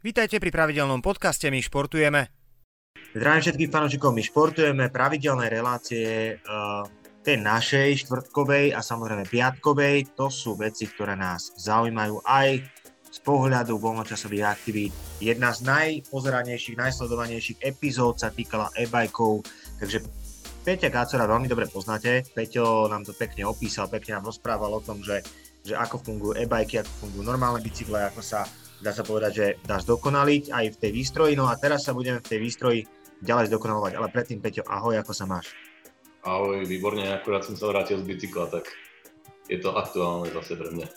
Vítajte pri pravidelnom podcaste My športujeme. Zdravím všetkých fanúšikov, my športujeme pravidelné relácie uh, tej našej štvrtkovej a samozrejme piatkovej. To sú veci, ktoré nás zaujímajú aj z pohľadu voľnočasových aktivít. Jedna z najpozeranejších, najsledovanejších epizód sa týkala e-bajkov, takže Peťa Kácora veľmi dobre poznáte. Peťo nám to pekne opísal, pekne nám rozprával o tom, že, že ako fungujú e-bajky, ako fungujú normálne bicykle, ako sa dá sa povedať, že dá zdokonaliť aj v tej výstroji. No a teraz sa budeme v tej výstroji ďalej zdokonalovať. Ale predtým, Peťo, ahoj, ako sa máš? Ahoj, výborne, akurát som sa vrátil z bicykla, tak je to aktuálne zase pre mňa.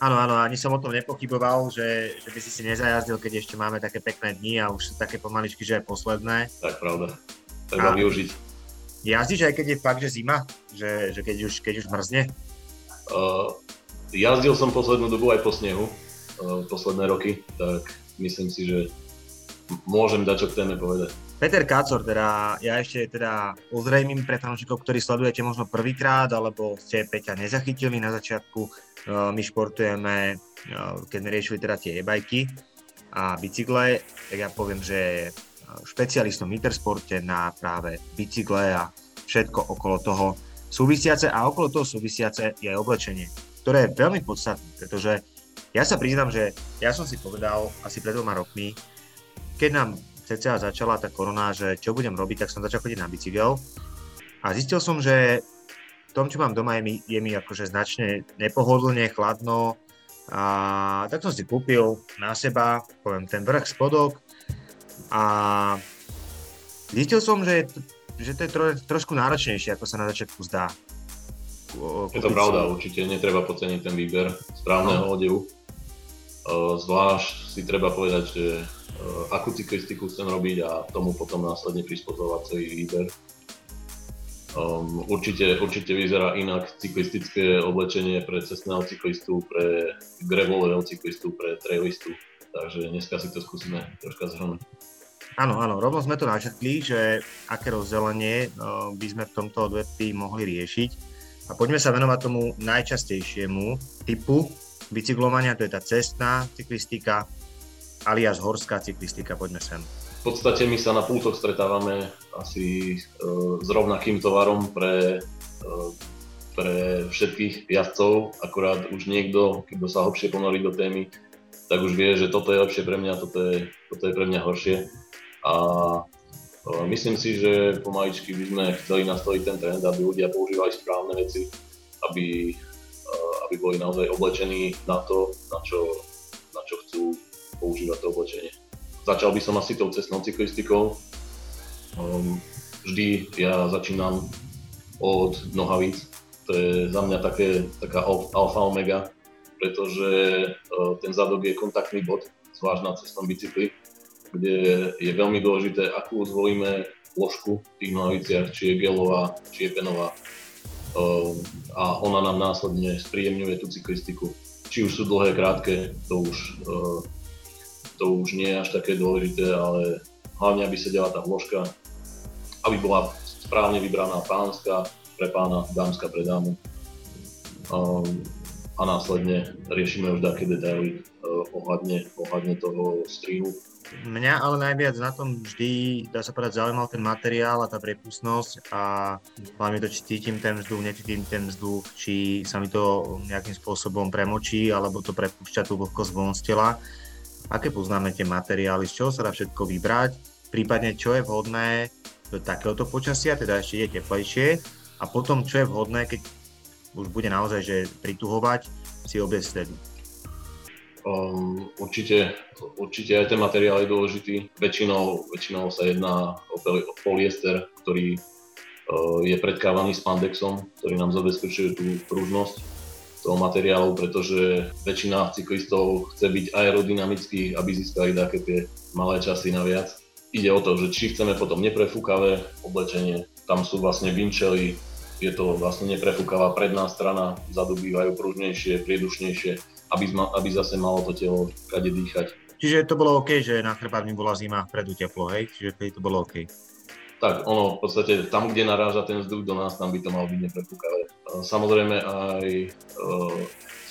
Áno, áno, ani som o tom nepochyboval, že, že by si si nezajazdil, keď ešte máme také pekné dni a už sú také pomaličky, že aj posledné. Tak, pravda. Treba a využiť. Jazdíš aj keď je fakt, že zima? Že, že keď, už, keď už mrzne? Uh, jazdil som poslednú dobu aj po snehu, posledné roky, tak myslím si, že môžem dať čo k téme povedať. Peter Kácor, teda ja ešte teda ozrejmím pre fanúšikov, ktorí sledujete možno prvýkrát, alebo ste Peťa nezachytili na začiatku. My športujeme, keď sme riešili teda tie e-bajky a bicykle, tak ja poviem, že špecialistom v intersporte na práve bicykle a všetko okolo toho súvisiace a okolo toho súvisiace je aj oblečenie, ktoré je veľmi podstatné, pretože ja sa priznám, že ja som si povedal asi pred dvoma rokmi, keď nám cca začala tá korona, že čo budem robiť, tak som začal chodiť na bicykel a zistil som, že v tom, čo mám doma, je mi, je mi akože značne nepohodlne, chladno a tak som si kúpil na seba, poviem, ten vrch, spodok a zistil som, že, že to je tro, trošku náročnejšie, ako sa na začiatku zdá. Je to pravda, určite netreba podceniť ten výber správneho no. odevu. Zvlášť si treba povedať, že akú cyklistiku chcem robiť a tomu potom následne prispôsobovať celý výber. Um, určite, určite vyzerá inak cyklistické oblečenie pre cestného cyklistu, pre gravelového cyklistu, pre trailistu. Takže dneska si to skúsime troška zhrnúť. Áno, áno, rovno sme to načetli, že aké rozdelenie uh, by sme v tomto odvetví mohli riešiť. A poďme sa venovať tomu najčastejšiemu typu bicyklovania, to je tá cestná cyklistika, alias horská cyklistika, poďme sem. V podstate my sa na pútoch stretávame asi uh, s rovnakým tovarom pre, uh, pre všetkých jazdcov, akurát už niekto, keď sa hlbšie ponorí do témy, tak už vie, že toto je lepšie pre mňa, toto je, toto je pre mňa horšie. A uh, myslím si, že pomaličky by sme chceli nastaviť ten trend, aby ľudia používali správne veci, aby, aby boli naozaj oblečení na to, na čo, na čo chcú používať to oblečenie. Začal by som asi tou cestnou cyklistikou. Um, vždy ja začínam od nohavíc. To je za mňa také, taká alfa omega, pretože uh, ten zadok je kontaktný bod, zvlášť na cestnom bicykli, kde je veľmi dôležité, akú zvolíme ložku v tých nohaviciach, či je gelová, či je penová. A ona nám následne spríjemňuje tú cyklistiku. Či už sú dlhé, krátke, to už uh, to už nie je až také dôležité, ale hlavne, aby sedela tá vložka, aby bola správne vybraná pánska pre pána, dámska pre dámu. Um, a následne riešime už také detaily uh, ohľadne, ohľadne toho strihu. Mňa ale najviac na tom vždy, dá sa povedať, zaujímal ten materiál a tá prepustnosť a hlavne to, či cítim ten vzduch, necítim ten vzduch, či sa mi to nejakým spôsobom premočí alebo to prepúšťa tú vlhkosť von z tela aké poznáme tie materiály, z čoho sa dá všetko vybrať, prípadne čo je vhodné do takéhoto počasia, teda ešte je teplejšie a potom čo je vhodné, keď už bude naozaj že prituhovať, si obliecť. Um, určite, určite aj ten materiál je dôležitý. Väčšinou, väčšinou sa jedná o, polyester, ktorý uh, je predkávaný spandexom, ktorý nám zabezpečuje tú pružnosť toho materiálu, pretože väčšina cyklistov chce byť aerodynamický, aby získali také tie malé časy naviac. Ide o to, že či chceme potom neprefúkavé oblečenie, tam sú vlastne vinčely, je to vlastne neprefúkavá predná strana, zadu bývajú pružnejšie, priedušnejšie, aby, aby zase malo to telo kade dýchať. Čiže to bolo OK, že na chrbát mi bola zima, vpredu teplo, hej? Čiže to bolo OK. Tak ono v podstate tam, kde naráža ten vzduch do nás, tam by to malo byť neprefúkavé. Samozrejme aj e,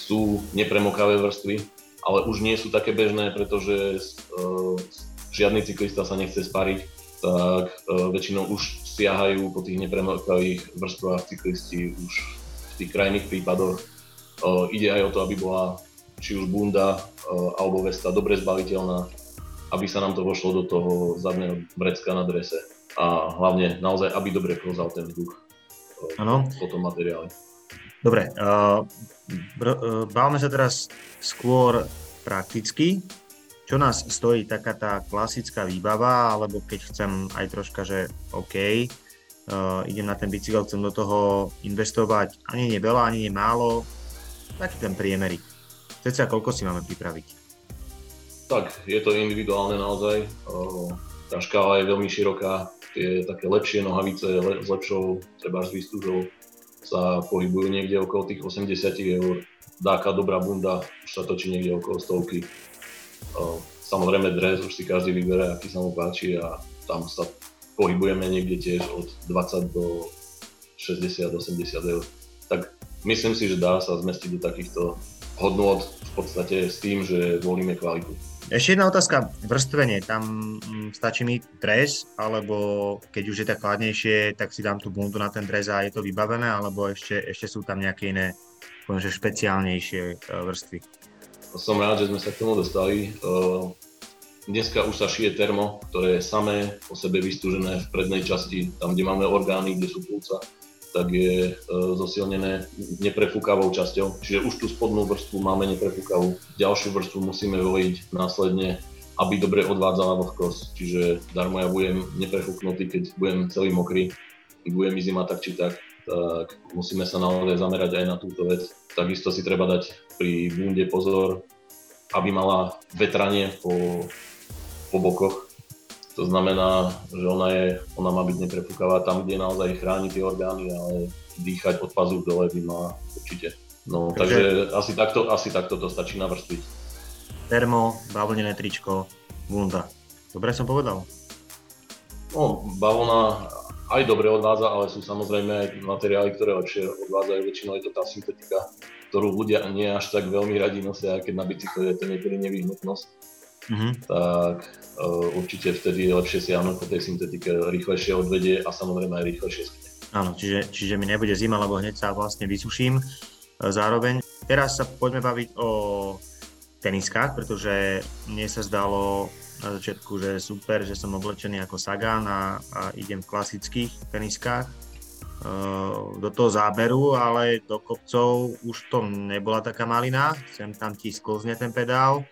sú nepremokavé vrstvy, ale už nie sú také bežné, pretože uh, žiadny cyklista sa nechce spariť, tak uh, väčšinou už siahajú po tých nepremrkavých vrstvách cyklisti už v tých krajných prípadoch. Uh, ide aj o to, aby bola či už bunda uh, alebo vesta dobre zbaviteľná, aby sa nám to vošlo do toho zadného vrecka na drese a hlavne naozaj, aby dobre klzal ten vzduch uh, po tom materiále. Dobre, uh, sa teraz skôr prakticky. Čo nás stojí taká tá klasická výbava, alebo keď chcem aj troška, že OK, uh, idem na ten bicykel, chcem do toho investovať ani nie veľa, ani nie málo, taký ten priemerik. Ceca, koľko si máme pripraviť? Tak, je to individuálne naozaj. Tá škála je veľmi široká, tie také lepšie nohavice s lepšou, treba s výstužou, sa pohybujú niekde okolo tých 80 eur. Dáka dobrá bunda už sa točí niekde okolo stovky. Samozrejme dres už si každý vyberá, aký sa mu páči a tam sa pohybujeme niekde tiež od 20 do 60-80 eur. Tak myslím si, že dá sa zmestiť do takýchto hodnôt v podstate s tým, že volíme kvalitu. Ešte jedna otázka, vrstvenie, tam mm, stačí mi dres, alebo keď už je tak chladnejšie, tak si dám tú bundu na ten dres a je to vybavené, alebo ešte, ešte sú tam nejaké iné, poviem, že špeciálnejšie e, vrstvy? Som rád, že sme sa k tomu dostali. E, dneska už sa šije termo, ktoré je samé o sebe vystúžené v prednej časti, tam, kde máme orgány, kde sú púca tak je e, zosilnené neprefúkavou časťou. Čiže už tú spodnú vrstvu máme neprefúkavú. Ďalšiu vrstvu musíme voliť následne, aby dobre odvádzala vlhkosť. Čiže darmo ja budem neprefúknutý, keď budem celý mokrý, bude mi zima tak či tak, tak musíme sa naozaj zamerať aj na túto vec. Takisto si treba dať pri bunde pozor, aby mala vetranie po, po bokoch, to znamená, že ona, je, ona má byť neprepúkavá tam, kde naozaj chráni tie orgány, ale dýchať od pazu dole by mala určite. No, takže, takže asi, takto, asi takto to stačí navrstviť. Termo, bavlnené tričko, bunda. Dobre som povedal? No, bavlna aj dobre odvádza, ale sú samozrejme aj materiály, ktoré lepšie odvádzajú. Väčšinou je to tá syntetika, ktorú ľudia nie až tak veľmi radi nosia, keď na bicykle je to niekedy nevyhnutnosť. Mm-hmm. Tak uh, určite vtedy je lepšie siahnuť po tej syntetike, rýchlejšie odvedie a samozrejme aj rýchlejšie skne. Áno, čiže, čiže mi nebude zima, lebo hneď sa vlastne vysuším e, zároveň. Teraz sa poďme baviť o teniskách, pretože mne sa zdalo na začiatku, že super, že som oblečený ako Sagan a, a idem v klasických teniskách uh, do toho záberu, ale do kopcov už to nebola taká malina, sem tam ti sklzne ten pedál,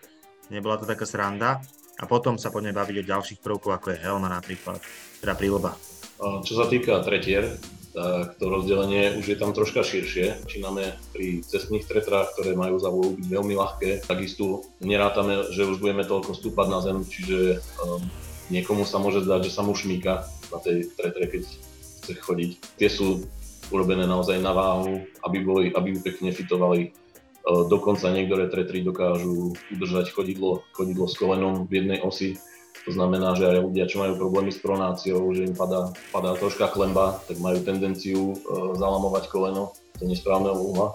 nebola to taká sranda. A potom sa poďme baviť o ďalších prvkov, ako je helma napríklad, teda príloba. Čo sa týka tretier, tak to rozdelenie už je tam troška širšie. Začíname pri cestných tretrách, ktoré majú za úlohu byť veľmi ľahké. Takisto nerátame, že už budeme toľko stúpať na zem, čiže um, niekomu sa môže zdať, že sa mu šmíka na tej tretre, keď chce chodiť. Tie sú urobené naozaj na váhu, aby, boli, aby pekne fitovali dokonca niektoré tretry dokážu udržať chodidlo, chodidlo s kolenom v jednej osi. To znamená, že aj ľudia, čo majú problémy s pronáciou, že im padá, padá troška klemba, tak majú tendenciu e, zalamovať koleno do nesprávneho uhla.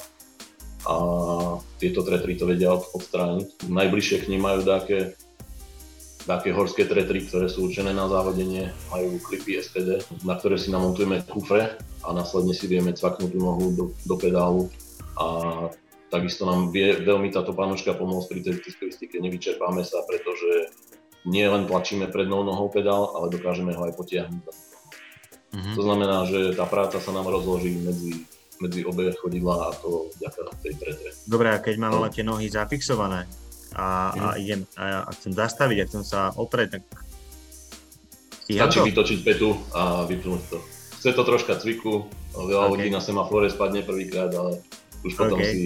A tieto tretry to vedia odstrániť. Najbližšie k nim majú také také horské tretry, ktoré sú určené na závodenie, majú klipy STD, na ktoré si namontujeme kufre a následne si vieme cvaknúť tú nohu do, do pedálu a Takisto nám vie veľmi táto pánočka pomôcť pri tej cyklistike, nevyčerpáme sa, pretože nie len tlačíme prednou nohou pedál, ale dokážeme ho aj potiahnuť. Mm-hmm. To znamená, že tá práca sa nám rozloží medzi, medzi obe chodidla a to vďaka tej tretre. Dobre, a keď mám ale tie nohy zafixované a, mm. a mhm. idem a, a chcem zastaviť, a chcem sa oprieť, tak Stačí to? vytočiť petu a vypnúť to. Chce to troška cviku, veľa okay. ľudí na semafore spadne prvýkrát, ale už potom okay. si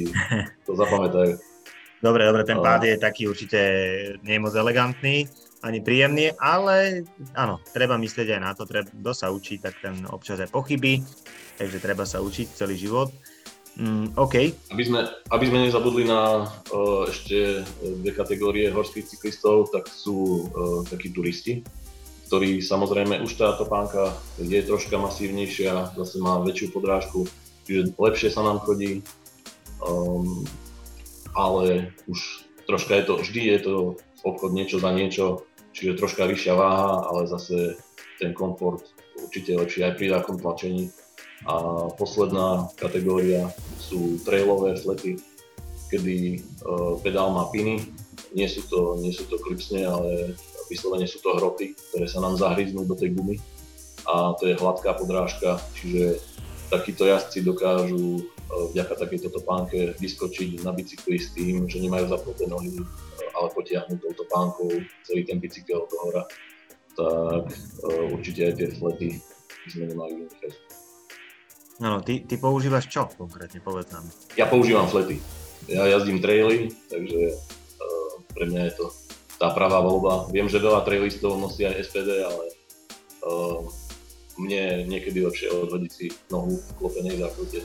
to zapamätajú. Dobre, dobre, ten pád je taký určite nie moc elegantný, ani príjemný, ale áno, treba myslieť aj na to, treba, kto sa učí, tak ten občas aj pochybí, takže treba sa učiť celý život. Mm, OK. Aby sme, aby sme nezabudli na uh, ešte dve kategórie horských cyklistov, tak sú uh, takí turisti, ktorí samozrejme už táto pánka je troška masívnejšia, zase má väčšiu podrážku, čiže lepšie sa nám chodí, um, ale už troška je to, vždy je to obchod niečo za niečo, čiže troška vyššia váha, ale zase ten komfort určite lepší aj pri takom tlačení. A posledná kategória sú trailové flety, kedy uh, pedál má piny, nie sú to, nie sú to klipsne, ale vyslovene sú to hroty, ktoré sa nám zahryznú do tej gumy a to je hladká podrážka, čiže takíto jazdci dokážu uh, vďaka takejto topánke vyskočiť na bicykli s tým, že nemajú zapnuté nohy, uh, ale potiahnu touto pánkou celý ten bicykel do hora, tak určite aj tie flety by sme nemali vynechať. No, ty, ty používaš čo konkrétne, povedz nám. Ja používam flety. Ja jazdím traily, takže uh, pre mňa je to tá pravá voľba. Viem, že veľa trailistov nosí aj SPD, ale uh, mne niekedy lepšie odhodiť si nohu v klopenej základe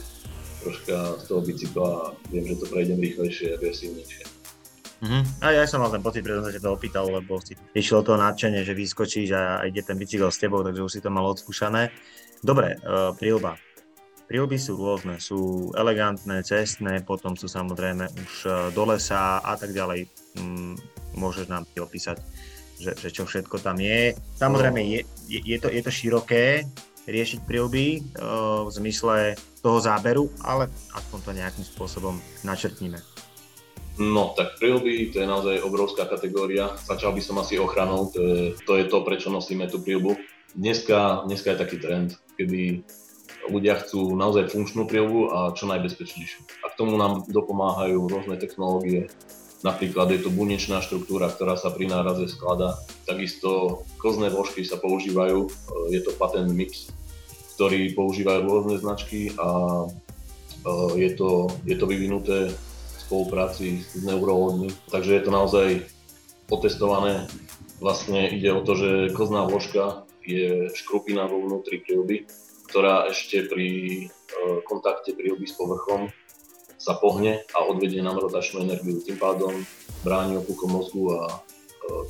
troška z toho bicykla a viem, že to prejdem rýchlejšie a agresívnejšie. Uh-huh. A ja som mal ten pocit, preto som sa to opýtal, lebo si išlo to nadšenie, že vyskočíš a ide ten bicykel s tebou, takže už si to mal odskúšané. Dobre, uh, prílba. Prílby sú rôzne, sú elegantné, cestné, potom sú samozrejme už e, do lesa a tak ďalej. Mm, môžeš nám opísať, že, že čo všetko tam je. Samozrejme je, je, je, to, je to široké riešiť prílby uh, v zmysle toho záberu, ale aspoň to nejakým spôsobom načrtníme. No, tak prílby to je naozaj obrovská kategória. Začal by som asi ochranou, to je to, je to prečo nosíme tú prílbu. Dneska, dneska je taký trend, kedy ľudia chcú naozaj funkčnú prílbu a čo najbezpečnejšiu. A k tomu nám dopomáhajú rôzne technológie. Napríklad je to bunečná štruktúra, ktorá sa pri náraze skladá. Takisto kozné vložky sa používajú, e, je to patent MIPS, ktorý používajú rôzne značky a e, je to, je to vyvinuté v spolupráci s neurológmi. Takže je to naozaj otestované. Vlastne ide o to, že kozná vložka je škrupina vo vnútri prílby ktorá ešte pri e, kontakte pri s povrchom sa pohne a odvedie nám rotačnú energiu. Tým pádom bráni opukom mozgu a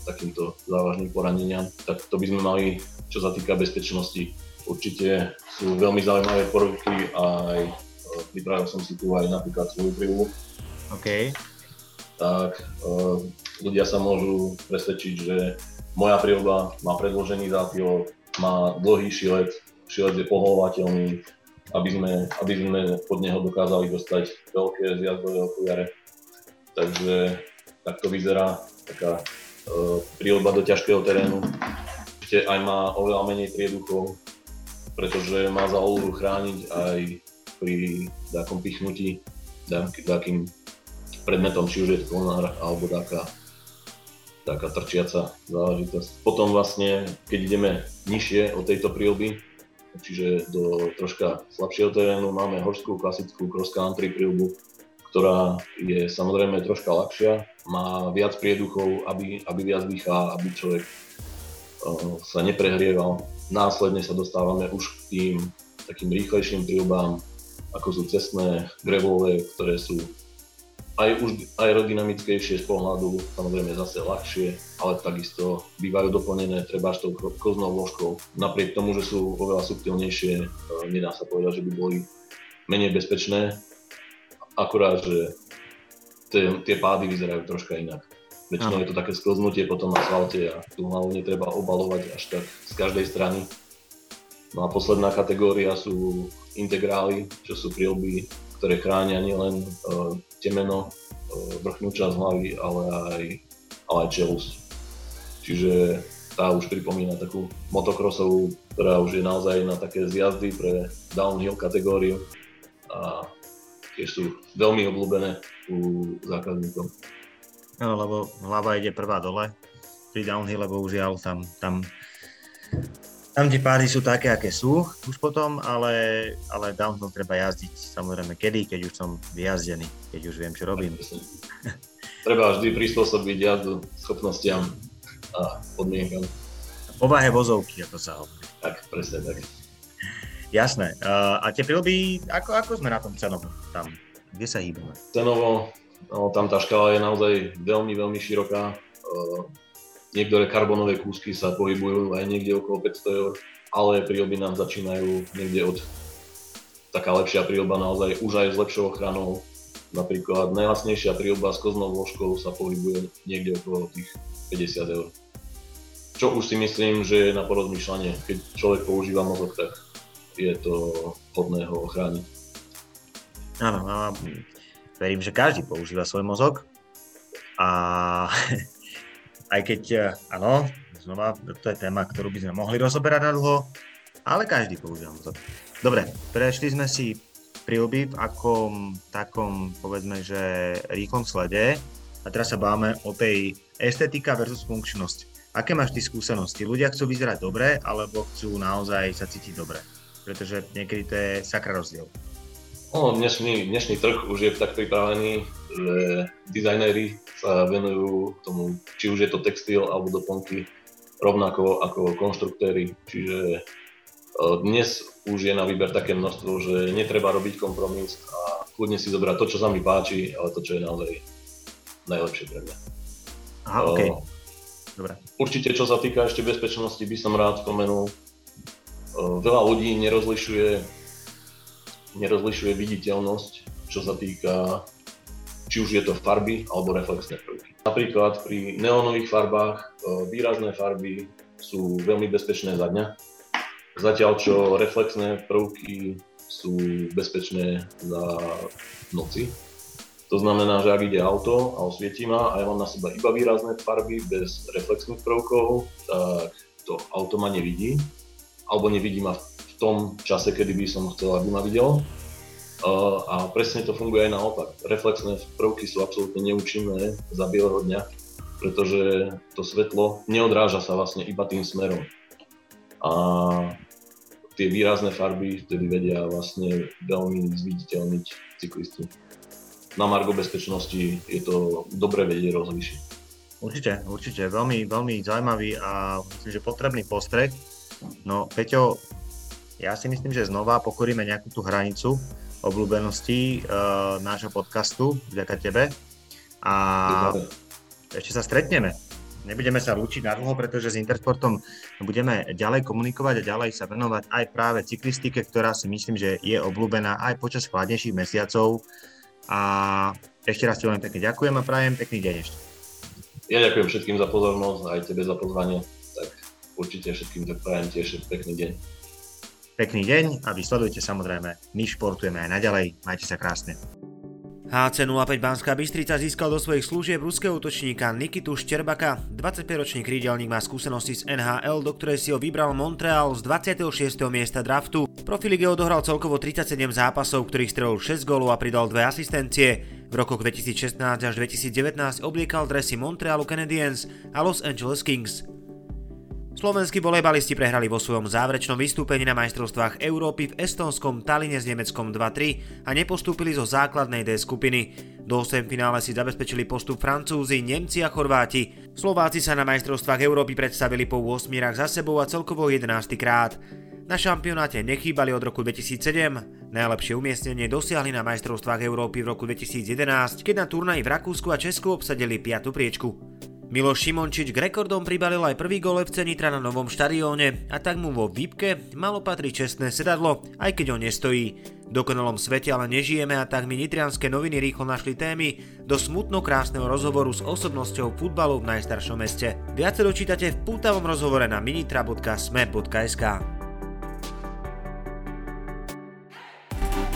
takýmto závažným poraneniam. Tak to by sme mali, čo sa týka bezpečnosti. Určite sú veľmi zaujímavé porovky aj e, pripravil som si tu aj napríklad svoju prílu. OK. Tak ľudia sa môžu presvedčiť, že moja prílba má predložený zápilok, má dlhý šilet, šilec je poholovateľný, aby sme, aby sme pod neho dokázali dostať veľké zjazdové okujare. Takže tak to vyzerá taká e, prílba do ťažkého terénu. Ešte aj má oveľa menej prieduchov, pretože má za úlohu chrániť aj pri takom pichnutí takým predmetom, či už je to kolnár alebo taká, taká trčiaca záležitosť. Potom vlastne, keď ideme nižšie od tejto prílby, čiže do troška slabšieho terénu máme horskú klasickú cross country prílbu, ktorá je samozrejme troška ľahšia, má viac prieduchov, aby, aby viac dýchá, aby človek uh, sa neprehrieval. Následne sa dostávame už k tým takým rýchlejším prílbám, ako sú cestné, gravelové, ktoré sú aj už aerodynamickejšie z pohľadu, samozrejme zase ľahšie, ale takisto bývajú doplnené treba s tou koznou vložkou. Napriek tomu, že sú oveľa subtilnejšie, e, nedá sa povedať, že by boli menej bezpečné, akurát, že tie, tie pády vyzerajú troška inak. Väčšinou je to také sklznutie potom na asfalte a tú hlavu netreba obalovať až tak z každej strany. No a posledná kategória sú integrály, čo sú prílby, ktoré chránia nielen uh, temeno, uh, vrchnú časť hlavy, ale aj, ale aj čelus. Čiže tá už pripomína takú motokrosovú, ktorá už je naozaj na také zjazdy pre downhill kategóriu a tiež sú veľmi obľúbené u zákazníkov. No, lebo hlava ide prvá dole pri downhill, lebo už tam, tam tam tie pády sú také, aké sú už potom, ale, ale downhill treba jazdiť samozrejme kedy, keď už som vyjazdený, keď už viem, čo robím. treba vždy prispôsobiť jazdu schopnostiam a podmienkam. Povahe vozovky, ako sa hovorí. Tak, presne tak. Jasné. A tie prilby, ako, ako sme na tom cenovo tam? Kde sa hýbame? Cenovo, no, tam tá škala je naozaj veľmi, veľmi široká Niektoré karbonové kúsky sa pohybujú aj niekde okolo 500 eur, ale príroby nám začínajú niekde od taká lepšia príroba naozaj už aj s lepšou ochranou Napríklad najlasnejšia príoba s koznou vložkou sa pohybuje niekde okolo tých 50 eur. Čo už si myslím, že je na porozmýšľanie. Keď človek používa mozog, tak je to hodné ho ochrániť. Áno, a verím, že každý používa svoj mozog. A aj keď, áno, znova, to je téma, ktorú by sme mohli rozoberať na dlho, ale každý používa mozog. Dobre, prešli sme si prílby v akom takom, povedzme, že rýchlom slede a teraz sa báme o tej estetika versus funkčnosť. Aké máš ty skúsenosti? Ľudia chcú vyzerať dobre, alebo chcú naozaj sa cítiť dobre? Pretože niekedy to je sakra rozdiel. O, dnešný, dnešný trh už je tak pripravený, že dizajnéri sa venujú tomu, či už je to textil alebo doplnky, rovnako ako konštruktéry. Čiže dnes už je na výber také množstvo, že netreba robiť kompromis a kľudne si zobrať to, čo sa mi páči, ale to, čo je naozaj najlepšie pre mňa. Aha, OK. Dobre. Určite, čo sa týka ešte bezpečnosti, by som rád spomenul. Veľa ľudí nerozlišuje, nerozlišuje viditeľnosť, čo sa týka či už je to farby alebo reflexné prvky. Napríklad pri neónových farbách výrazné farby sú veľmi bezpečné za dňa, Zatiaľ, čo reflexné prvky sú bezpečné za noci. To znamená, že ak ide auto a osvietí ma a ja mám na seba iba výrazné farby bez reflexných prvkov, tak to auto ma nevidí, alebo nevidí ma v tom čase, kedy by som chcel, aby ma videl. A presne to funguje aj naopak. Reflexné prvky sú absolútne neúčinné za bieleho dňa, pretože to svetlo neodráža sa vlastne iba tým smerom. A tie výrazné farby vtedy vedia vlastne veľmi zviditeľniť cyklistu. Na margo bezpečnosti je to dobre vedieť rozlišiť. Určite, určite. Veľmi, veľmi zaujímavý a myslím, že potrebný postreh. No, Peťo, ja si myslím, že znova pokoríme nejakú tú hranicu obľúbenosti uh, nášho podcastu vďaka tebe. A ešte sa stretneme nebudeme sa lúčiť na dlho, pretože s Intersportom budeme ďalej komunikovať a ďalej sa venovať aj práve cyklistike, ktorá si myslím, že je obľúbená aj počas chladnejších mesiacov. A ešte raz ti veľmi pekne ďakujem a prajem pekný deň ešte. Ja ďakujem všetkým za pozornosť, aj tebe za pozvanie. Tak určite všetkým tak prajem tiež pekný deň. Pekný deň a vy sledujte samozrejme, my športujeme aj naďalej. Majte sa krásne. HC05 Banská Bystrica získal do svojich služieb ruského útočníka Nikitu Šterbaka. 25-ročný krídelník má skúsenosti z NHL, do ktorej si ho vybral Montreal z 26. miesta draftu. Profi lige odohral celkovo 37 zápasov, ktorých strelil 6 gólov a pridal 2 asistencie. V rokoch 2016 až 2019 obliekal dresy Montrealu Canadiens a Los Angeles Kings. Slovenskí volejbalisti prehrali vo svojom záverečnom vystúpení na majstrovstvách Európy v estonskom Taline s Nemeckom 2-3 a nepostúpili zo základnej D skupiny. Do 8 finále si zabezpečili postup Francúzi, Nemci a Chorváti. Slováci sa na majstrovstvách Európy predstavili po 8 rách za sebou a celkovo 11 krát. Na šampionáte nechýbali od roku 2007. Najlepšie umiestnenie dosiahli na majstrovstvách Európy v roku 2011, keď na turnaji v Rakúsku a Česku obsadili 5. priečku. Miloš Šimončič k rekordom pribalil aj prvý gol FC Nitra na novom štadióne a tak mu vo výpke malo patriť čestné sedadlo, aj keď ho nestojí. V dokonalom svete ale nežijeme a tak mi nitrianské noviny rýchlo našli témy do smutno krásneho rozhovoru s osobnosťou futbalu v najstaršom meste. Viac dočítate v pútavom rozhovore na minitra.sme.sk.